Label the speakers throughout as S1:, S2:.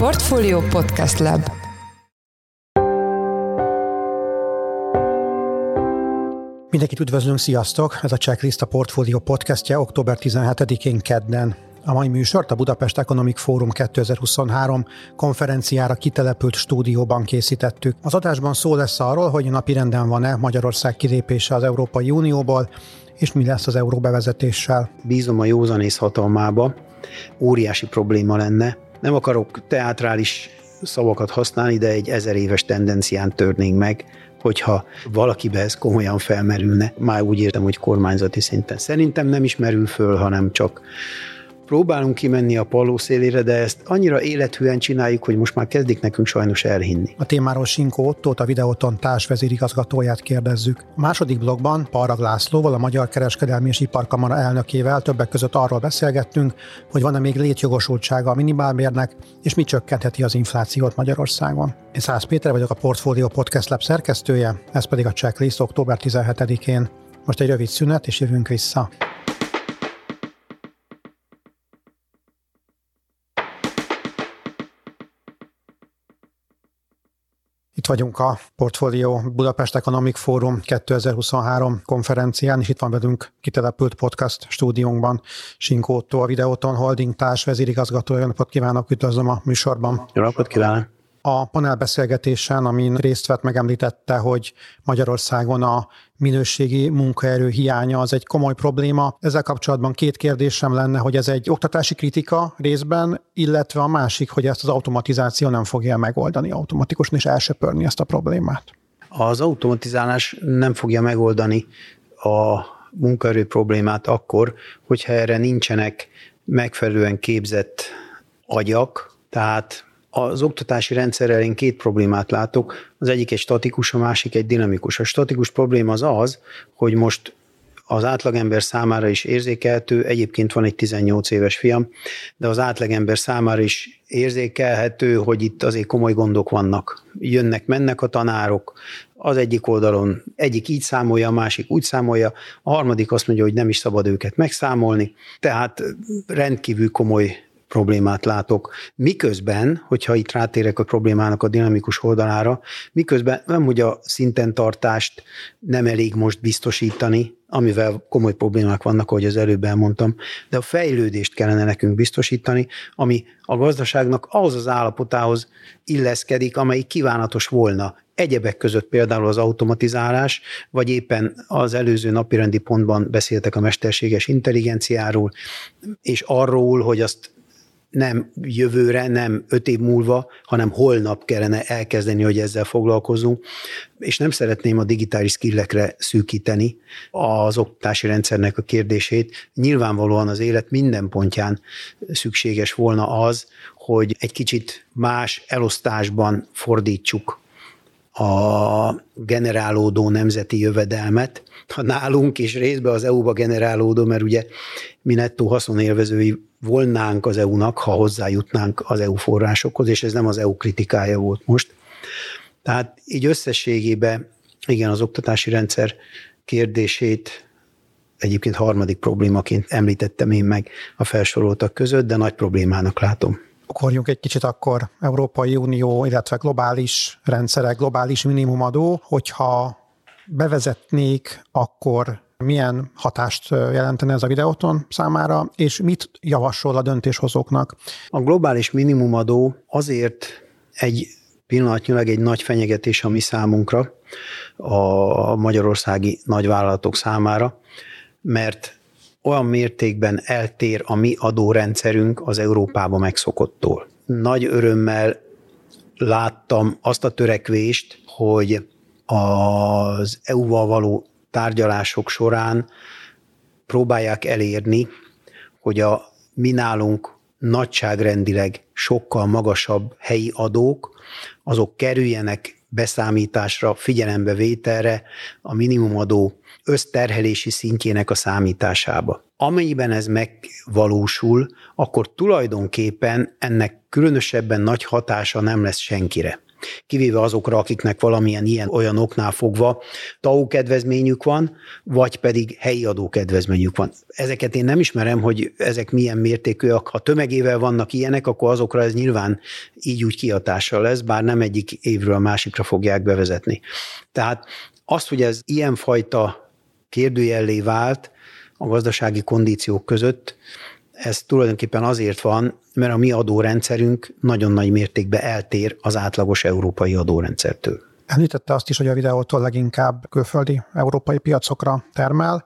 S1: Portfolio Podcast Lab
S2: Mindenkit üdvözlünk, sziasztok! Ez a Checklist a Portfolio podcastje október 17-én kedden. A mai műsort a Budapest Economic Forum 2023 konferenciára kitelepült stúdióban készítettük. Az adásban szó lesz arról, hogy napirenden van-e Magyarország kilépése az Európai Unióból, és mi lesz az euró bevezetéssel.
S3: Bízom a józanész hatalmába, óriási probléma lenne. Nem akarok teátrális szavakat használni, de egy ezer éves tendencián törnénk meg, hogyha valakibe ez komolyan felmerülne. Már úgy értem, hogy kormányzati szinten. Szerintem nem is merül föl, hanem csak próbálunk kimenni a palló szélére, de ezt annyira élethűen csináljuk, hogy most már kezdik nekünk sajnos elhinni.
S2: A témáról Sinko Ottót, a Videóton társvezérigazgatóját kérdezzük. A második blogban Parag Lászlóval, a Magyar Kereskedelmi és Iparkamara elnökével többek között arról beszélgettünk, hogy van-e még létjogosultsága a minimálbérnek, és mi csökkentheti az inflációt Magyarországon. Én Szász Péter vagyok a Portfolio Podcast Lab szerkesztője, ez pedig a checklist október 17-én. Most egy rövid szünet, és jövünk vissza. Vagyunk a Portfolio Budapest Economic Forum 2023 konferencián, és itt van velünk kitelepült podcast stúdiónkban Sinkó a Videóton Holding társ vezérigazgatója. Jó napot kívánok, üdvözlöm a műsorban.
S3: Jó napot kívánok!
S2: A panelbeszélgetésen, amin részt vett, megemlítette, hogy Magyarországon a minőségi munkaerő hiánya az egy komoly probléma. Ezzel kapcsolatban két kérdésem lenne, hogy ez egy oktatási kritika részben, illetve a másik, hogy ezt az automatizáció nem fogja megoldani automatikusan és elsöpörni ezt a problémát.
S3: Az automatizálás nem fogja megoldani a munkaerő problémát akkor, hogyha erre nincsenek megfelelően képzett agyak, tehát az oktatási rendszerrel én két problémát látok. Az egyik egy statikus, a másik egy dinamikus. A statikus probléma az az, hogy most az átlagember számára is érzékelhető, egyébként van egy 18 éves fiam, de az átlagember számára is érzékelhető, hogy itt azért komoly gondok vannak. Jönnek, mennek a tanárok, az egyik oldalon egyik így számolja, a másik úgy számolja, a harmadik azt mondja, hogy nem is szabad őket megszámolni, tehát rendkívül komoly problémát látok. Miközben, hogyha itt rátérek a problémának a dinamikus oldalára, miközben nem, hogy a szinten tartást nem elég most biztosítani, amivel komoly problémák vannak, ahogy az előbb elmondtam, de a fejlődést kellene nekünk biztosítani, ami a gazdaságnak ahhoz az állapotához illeszkedik, amely kívánatos volna. Egyebek között például az automatizálás, vagy éppen az előző napirendi pontban beszéltek a mesterséges intelligenciáról, és arról, hogy azt nem jövőre, nem öt év múlva, hanem holnap kellene elkezdeni, hogy ezzel foglalkozunk, és nem szeretném a digitális skillekre szűkíteni az oktatási rendszernek a kérdését. Nyilvánvalóan az élet minden pontján szükséges volna az, hogy egy kicsit más elosztásban fordítsuk a generálódó nemzeti jövedelmet, ha nálunk és részben az EU-ba generálódó, mert ugye mi nettó haszonélvezői volnánk az EU-nak, ha hozzájutnánk az EU forrásokhoz, és ez nem az EU kritikája volt most. Tehát így összességében, igen, az oktatási rendszer kérdését egyébként harmadik problémaként említettem én meg a felsoroltak között, de nagy problémának látom.
S2: Ugorjunk egy kicsit akkor Európai Unió, illetve globális rendszerek, globális minimumadó, hogyha bevezetnék, akkor milyen hatást jelentene ez a videóton számára, és mit javasol a döntéshozóknak?
S3: A globális minimumadó azért egy pillanatnyilag egy nagy fenyegetés a mi számunkra, a magyarországi nagyvállalatok számára, mert olyan mértékben eltér a mi adórendszerünk az Európába megszokottól. Nagy örömmel láttam azt a törekvést, hogy az EU-val való tárgyalások során próbálják elérni, hogy a mi nálunk nagyságrendileg sokkal magasabb helyi adók, azok kerüljenek beszámításra, figyelembe vételre a minimumadó összterhelési szintjének a számításába. Amennyiben ez megvalósul, akkor tulajdonképpen ennek különösebben nagy hatása nem lesz senkire. kivéve azokra, akiknek valamilyen ilyen olyan oknál fogva TAO kedvezményük van, vagy pedig helyi adó kedvezményük van. Ezeket én nem ismerem, hogy ezek milyen mértékűek. Ha tömegével vannak ilyenek, akkor azokra ez nyilván így úgy kihatással lesz, bár nem egyik évről a másikra fogják bevezetni. Tehát az, hogy ez ilyenfajta kérdőjellé vált a gazdasági kondíciók között, ez tulajdonképpen azért van, mert a mi adórendszerünk nagyon nagy mértékben eltér az átlagos európai adórendszertől.
S2: Említette azt is, hogy a videótól leginkább külföldi európai piacokra termel.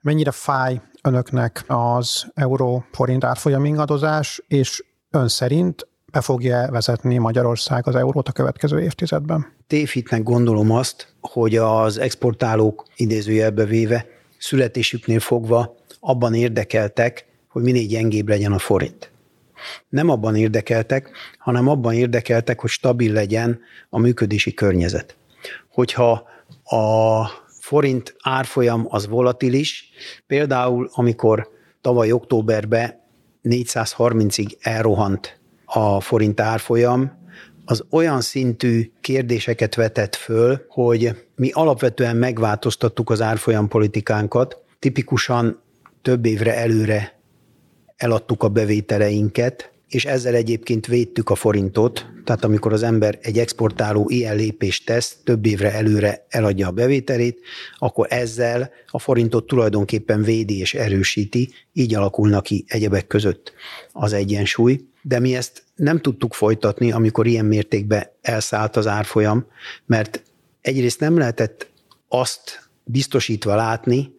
S2: Mennyire fáj önöknek az euró-forint árfolyam ingadozás, és ön szerint be fogja vezetni Magyarország az eurót a következő évtizedben?
S3: Tévhitnek gondolom azt, hogy az exportálók idézőjelbe véve születésüknél fogva abban érdekeltek, hogy minél gyengébb legyen a forint. Nem abban érdekeltek, hanem abban érdekeltek, hogy stabil legyen a működési környezet. Hogyha a forint árfolyam az volatilis, például amikor tavaly októberben 430-ig elrohant a forint árfolyam, az olyan szintű kérdéseket vetett föl, hogy mi alapvetően megváltoztattuk az árfolyam politikánkat, tipikusan több évre előre eladtuk a bevételeinket, és ezzel egyébként védtük a forintot, tehát amikor az ember egy exportáló ilyen lépést tesz, több évre előre eladja a bevételét, akkor ezzel a forintot tulajdonképpen védi és erősíti, így alakulnak ki egyebek között az egyensúly. De mi ezt nem tudtuk folytatni, amikor ilyen mértékben elszállt az árfolyam, mert egyrészt nem lehetett azt biztosítva látni,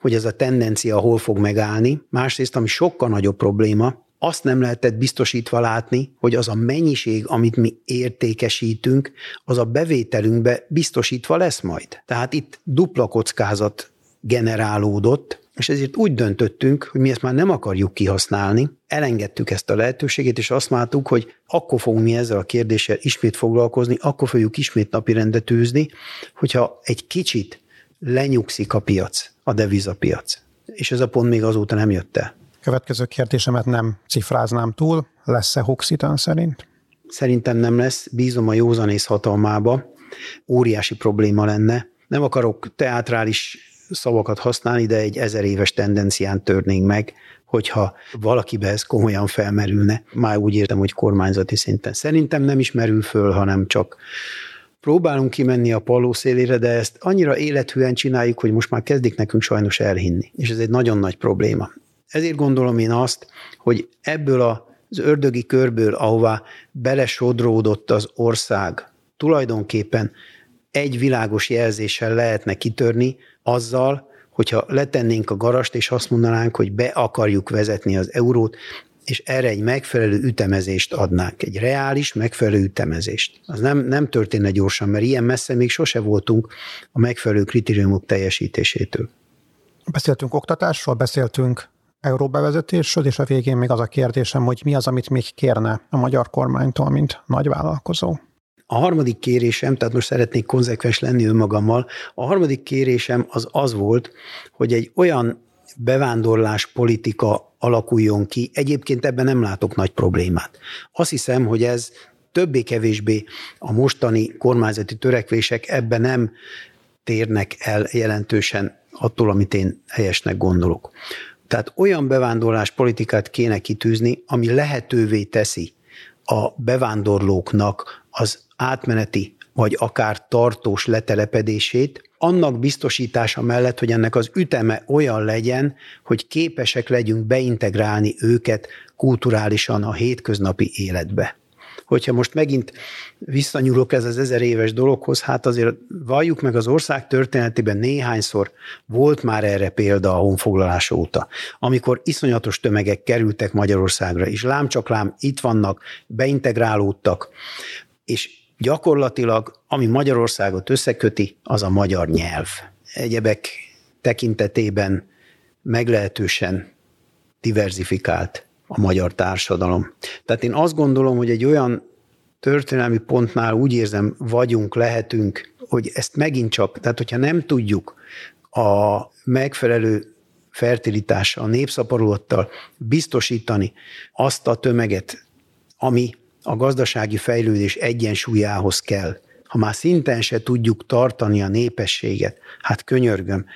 S3: hogy ez a tendencia hol fog megállni. Másrészt, ami sokkal nagyobb probléma, azt nem lehetett biztosítva látni, hogy az a mennyiség, amit mi értékesítünk, az a bevételünkbe biztosítva lesz majd. Tehát itt dupla kockázat generálódott, és ezért úgy döntöttünk, hogy mi ezt már nem akarjuk kihasználni, elengedtük ezt a lehetőséget, és azt mondtuk, hogy akkor fogunk mi ezzel a kérdéssel ismét foglalkozni, akkor fogjuk ismét napirendre tűzni, hogyha egy kicsit lenyugszik a piac, a devizapiac. És ez a pont még azóta nem jött el.
S2: Következő kérdésemet nem cifráznám túl. Lesz-e Huxitan szerint?
S3: Szerintem nem lesz. Bízom a józanész hatalmába. Óriási probléma lenne. Nem akarok teátrális szavakat használni, de egy ezer éves tendencián törnénk meg, hogyha valakibe ez komolyan felmerülne. Már úgy értem, hogy kormányzati szinten. Szerintem nem is merül föl, hanem csak próbálunk kimenni a paló szélére, de ezt annyira élethűen csináljuk, hogy most már kezdik nekünk sajnos elhinni. És ez egy nagyon nagy probléma. Ezért gondolom én azt, hogy ebből az ördögi körből, ahová belesodródott az ország, tulajdonképpen egy világos jelzéssel lehetne kitörni azzal, hogyha letennénk a garast, és azt mondanánk, hogy be akarjuk vezetni az eurót, és erre egy megfelelő ütemezést adnák, egy reális, megfelelő ütemezést. Az nem, nem történne gyorsan, mert ilyen messze még sose voltunk a megfelelő kritériumok teljesítésétől.
S2: Beszéltünk oktatásról, beszéltünk euróbevezetésről, és a végén még az a kérdésem, hogy mi az, amit még kérne a magyar kormánytól, mint nagyvállalkozó.
S3: A harmadik kérésem, tehát most szeretnék konzekvens lenni önmagammal, a harmadik kérésem az az volt, hogy egy olyan bevándorlás politika alakuljon ki. Egyébként ebben nem látok nagy problémát. Azt hiszem, hogy ez többé-kevésbé a mostani kormányzati törekvések ebben nem térnek el jelentősen attól, amit én helyesnek gondolok. Tehát olyan bevándorlás politikát kéne kitűzni, ami lehetővé teszi a bevándorlóknak az átmeneti vagy akár tartós letelepedését, annak biztosítása mellett, hogy ennek az üteme olyan legyen, hogy képesek legyünk beintegrálni őket kulturálisan a hétköznapi életbe. Hogyha most megint visszanyúlok ez az ezer éves dologhoz, hát azért valljuk meg az ország történetében néhányszor volt már erre példa a honfoglalás óta, amikor iszonyatos tömegek kerültek Magyarországra, és lám itt vannak, beintegrálódtak, és gyakorlatilag, ami Magyarországot összeköti, az a magyar nyelv. Egyebek tekintetében meglehetősen diversifikált a magyar társadalom. Tehát én azt gondolom, hogy egy olyan történelmi pontnál úgy érzem, vagyunk, lehetünk, hogy ezt megint csak, tehát hogyha nem tudjuk a megfelelő fertilitással, a népszaporulattal biztosítani azt a tömeget, ami a gazdasági fejlődés egyensúlyához kell. Ha már szinten se tudjuk tartani a népességet, hát könyörgöm,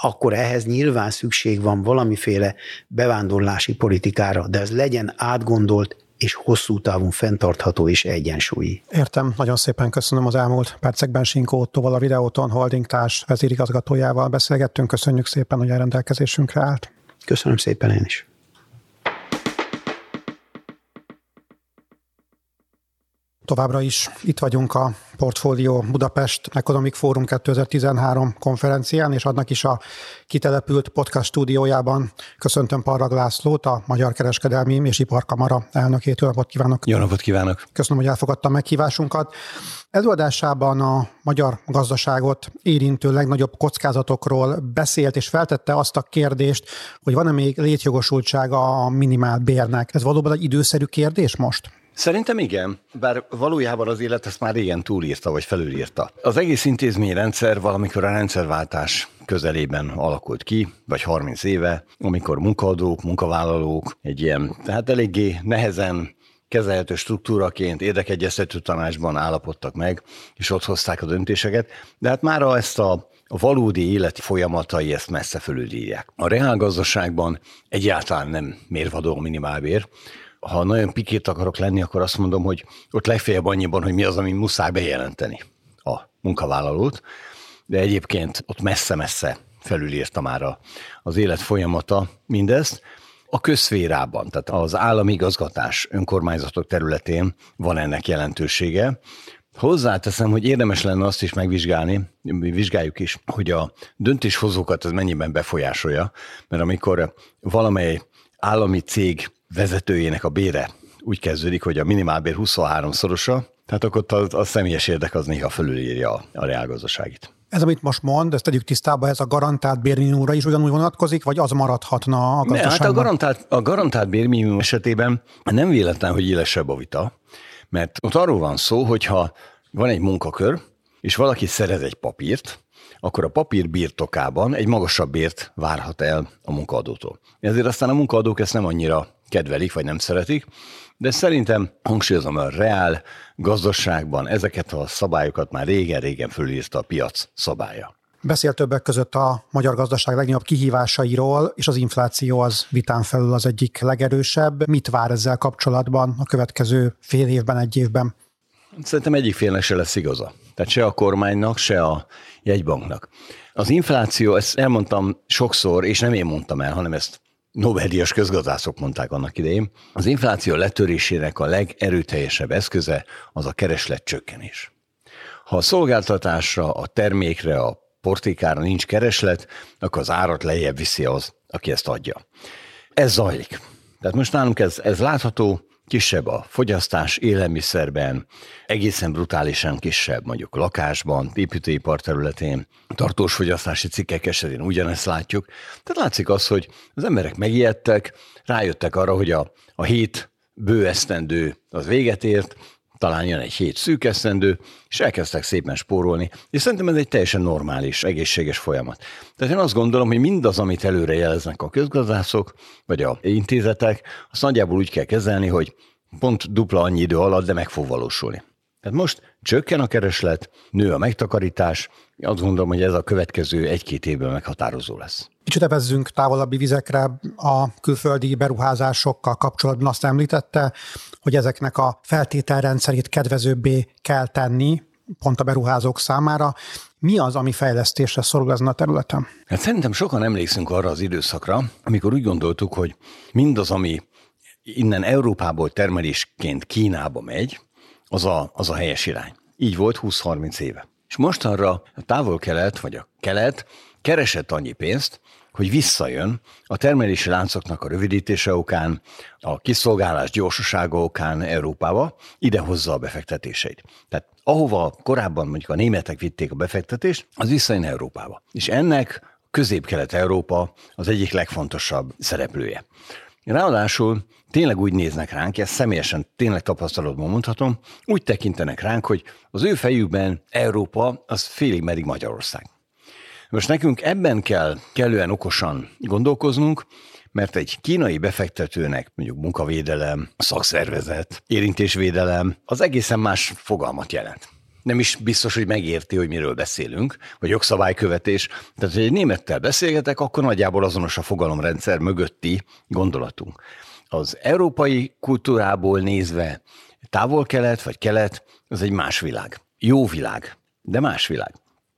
S3: akkor ehhez nyilván szükség van valamiféle bevándorlási politikára, de ez legyen átgondolt és hosszú távon fenntartható és egyensúlyi.
S2: Értem, nagyon szépen köszönöm az elmúlt percekben Sinkó Ottoval, a Videóton Holding társ vezérigazgatójával beszélgettünk. Köszönjük szépen, hogy a rendelkezésünkre állt.
S3: Köszönöm szépen én is.
S2: Továbbra is itt vagyunk a Portfolio Budapest Economic Forum 2013 konferencián, és adnak is a kitelepült podcast stúdiójában. Köszöntöm Parrag Lászlót, a Magyar Kereskedelmi és Iparkamara elnökét. Jó napot kívánok!
S4: Jó napot kívánok!
S2: Köszönöm, hogy elfogadta meghívásunkat. Előadásában a magyar gazdaságot érintő legnagyobb kockázatokról beszélt, és feltette azt a kérdést, hogy van-e még létjogosultsága a minimál bérnek. Ez valóban egy időszerű kérdés most?
S4: Szerintem igen, bár valójában az élet ezt már régen túlírta, vagy felülírta. Az egész intézményrendszer valamikor a rendszerváltás közelében alakult ki, vagy 30 éve, amikor munkaadók, munkavállalók egy ilyen, tehát eléggé nehezen kezelhető struktúraként érdekegyeztető tanácsban állapodtak meg, és ott hozták a döntéseket, de hát már ezt a a valódi életi folyamatai ezt messze fölülírják. A reálgazdaságban egyáltalán nem mérvadó a minimálbér, ha nagyon pikét akarok lenni, akkor azt mondom, hogy ott legfeljebb annyiban, hogy mi az, ami muszáj bejelenteni a munkavállalót, de egyébként ott messze-messze felülírta már a, az élet folyamata mindezt. A közszférában, tehát az állami igazgatás önkormányzatok területén van ennek jelentősége. Hozzáteszem, hogy érdemes lenne azt is megvizsgálni, mi vizsgáljuk is, hogy a döntéshozókat ez mennyiben befolyásolja, mert amikor valamely állami cég vezetőjének a bére úgy kezdődik, hogy a minimálbér 23 szorosa, tehát akkor a, a személyes érdek az néha fölülírja a, a reálgazdaságit.
S2: Ez, amit most mond, ezt tegyük tisztába, ez a garantált bérminimumra is ugyanúgy vonatkozik, vagy az maradhatna a gazdaságban?
S4: Ne, hát a garantált, a garantált bérminimum esetében nem véletlen, hogy élesebb a vita, mert ott arról van szó, hogyha van egy munkakör, és valaki szerez egy papírt, akkor a papír birtokában egy magasabb bért várhat el a munkaadótól. Ezért aztán a munkaadók ezt nem annyira kedvelik, vagy nem szeretik, de szerintem hangsúlyozom, a reál gazdaságban ezeket a szabályokat már régen-régen fölírta a piac szabálya.
S2: Beszél többek között a magyar gazdaság legnagyobb kihívásairól, és az infláció az vitán felül az egyik legerősebb. Mit vár ezzel kapcsolatban a következő fél évben, egy évben?
S4: Szerintem egyik félnek se lesz igaza. Tehát se a kormánynak, se a jegybanknak. Az infláció, ezt elmondtam sokszor, és nem én mondtam el, hanem ezt Nobel-díjas közgazdászok mondták annak idején, az infláció letörésének a legerőteljesebb eszköze az a kereslet csökkenés. Ha a szolgáltatásra, a termékre, a portékára nincs kereslet, akkor az árat lejjebb viszi az, aki ezt adja. Ez zajlik. Tehát most nálunk ez, ez látható, kisebb a fogyasztás élelmiszerben, egészen brutálisan kisebb mondjuk lakásban, építőipar területén, tartós fogyasztási cikkek esetén ugyanezt látjuk. Tehát látszik az, hogy az emberek megijedtek, rájöttek arra, hogy a, a hét bő esztendő az véget ért, talán jön egy hét szűk esztendő, és elkezdtek szépen spórolni, és szerintem ez egy teljesen normális, egészséges folyamat. Tehát én azt gondolom, hogy mindaz, amit előre jeleznek a közgazdászok, vagy a intézetek, azt nagyjából úgy kell kezelni, hogy pont dupla annyi idő alatt, de meg fog valósulni. Tehát most csökken a kereslet, nő a megtakarítás, azt gondolom, hogy ez a következő egy-két évben meghatározó lesz.
S2: Kicsit evezzünk távolabbi vizekre a külföldi beruházásokkal kapcsolatban azt említette, hogy ezeknek a feltételrendszerét kedvezőbbé kell tenni, pont a beruházók számára. Mi az, ami fejlesztésre szorul ezen a területen?
S4: Hát szerintem sokan emlékszünk arra az időszakra, amikor úgy gondoltuk, hogy mindaz, ami innen Európából termelésként Kínába megy, az a, az a helyes irány. Így volt 20-30 éve. És mostanra a távol-kelet, vagy a kelet keresett annyi pénzt, hogy visszajön a termelési láncoknak a rövidítése okán, a kiszolgálás gyorsasága okán Európába, idehozza a befektetéseit. Tehát ahova korábban mondjuk a németek vitték a befektetést, az visszajön Európába. És ennek Közép-Kelet-Európa az egyik legfontosabb szereplője. Ráadásul tényleg úgy néznek ránk, ezt személyesen tényleg tapasztalatban mondhatom, úgy tekintenek ránk, hogy az ő fejükben Európa az félig meddig Magyarország. Most nekünk ebben kell kellően okosan gondolkoznunk, mert egy kínai befektetőnek mondjuk munkavédelem, szakszervezet, érintésvédelem az egészen más fogalmat jelent nem is biztos, hogy megérti, hogy miről beszélünk, vagy jogszabálykövetés. Tehát, hogy egy némettel beszélgetek, akkor nagyjából azonos a fogalomrendszer mögötti gondolatunk. Az európai kultúrából nézve távol-kelet vagy kelet, az egy más világ. Jó világ, de más világ.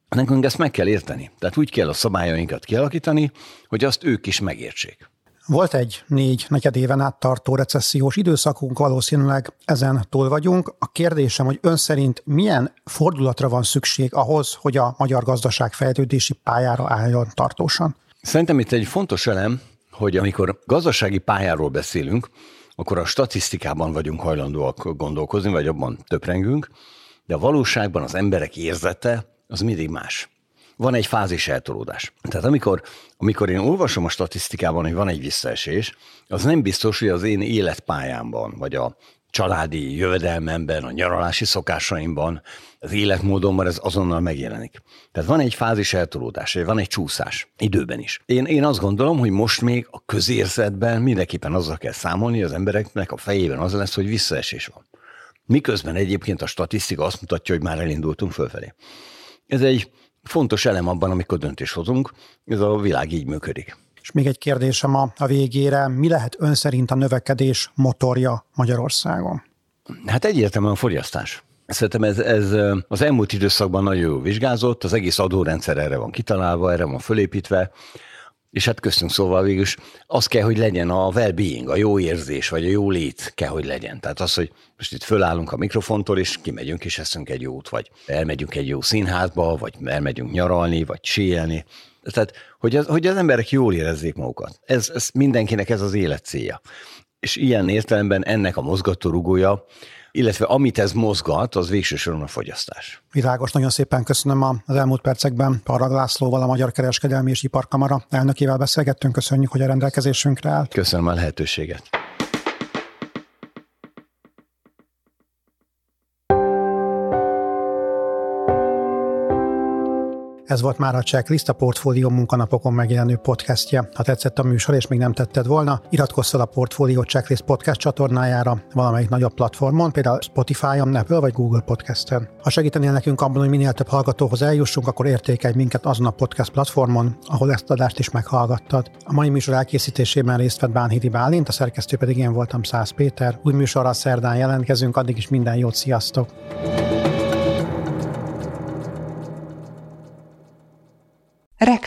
S4: Nekünk ezt meg kell érteni. Tehát úgy kell a szabályainkat kialakítani, hogy azt ők is megértsék.
S2: Volt egy négy negyed éven át tartó recessziós időszakunk, valószínűleg ezen túl vagyunk. A kérdésem, hogy ön szerint milyen fordulatra van szükség ahhoz, hogy a magyar gazdaság fejlődési pályára álljon tartósan?
S4: Szerintem itt egy fontos elem, hogy amikor gazdasági pályáról beszélünk, akkor a statisztikában vagyunk hajlandóak gondolkozni, vagy abban töprengünk, de a valóságban az emberek érzete az mindig más van egy fázis eltolódás. Tehát amikor, amikor én olvasom a statisztikában, hogy van egy visszaesés, az nem biztos, hogy az én életpályámban, vagy a családi jövedelmemben, a nyaralási szokásaimban, az életmódomban ez azonnal megjelenik. Tehát van egy fázis eltolódás, van egy csúszás, időben is. Én, én azt gondolom, hogy most még a közérzetben mindenképpen azzal kell számolni, az embereknek a fejében az lesz, hogy visszaesés van. Miközben egyébként a statisztika azt mutatja, hogy már elindultunk fölfelé. Ez egy fontos elem abban, amikor döntés hozunk, ez a világ így működik.
S2: És még egy kérdésem a, a végére, mi lehet ön szerint a növekedés motorja Magyarországon?
S4: Hát egyértelműen a fogyasztás. Szerintem ez, ez az elmúlt időszakban nagyon jól vizsgázott, az egész adórendszer erre van kitalálva, erre van fölépítve, és hát köztünk szóval végül az kell, hogy legyen a well-being, a jó érzés, vagy a jó lét kell, hogy legyen. Tehát az, hogy most itt fölállunk a mikrofontól, és kimegyünk, és eszünk egy jót, vagy elmegyünk egy jó színházba, vagy elmegyünk nyaralni, vagy síelni. Tehát, hogy az, hogy az emberek jól érezzék magukat. Ez, ez mindenkinek ez az élet célja. És ilyen értelemben ennek a mozgatórugója illetve amit ez mozgat, az végső soron a fogyasztás.
S2: Világos, nagyon szépen köszönöm az elmúlt percekben Parag Lászlóval, a Magyar Kereskedelmi és Iparkamara elnökével beszélgettünk. Köszönjük, hogy a rendelkezésünkre állt.
S4: Köszönöm a lehetőséget.
S2: Ez volt már a Checklist, a Portfólió munkanapokon megjelenő podcastje. Ha tetszett a műsor és még nem tetted volna, iratkozz fel a Portfólió Checklist podcast csatornájára valamelyik nagyobb platformon, például Spotify-on, Apple vagy Google Podcast-en. Ha segítenél nekünk abban, hogy minél több hallgatóhoz eljussunk, akkor értékelj minket azon a podcast platformon, ahol ezt adást is meghallgattad. A mai műsor elkészítésében részt vett Bánhidi Bálint, a szerkesztő pedig én voltam Száz Péter. Új műsorral szerdán jelentkezünk, addig is minden jót, sziasztok!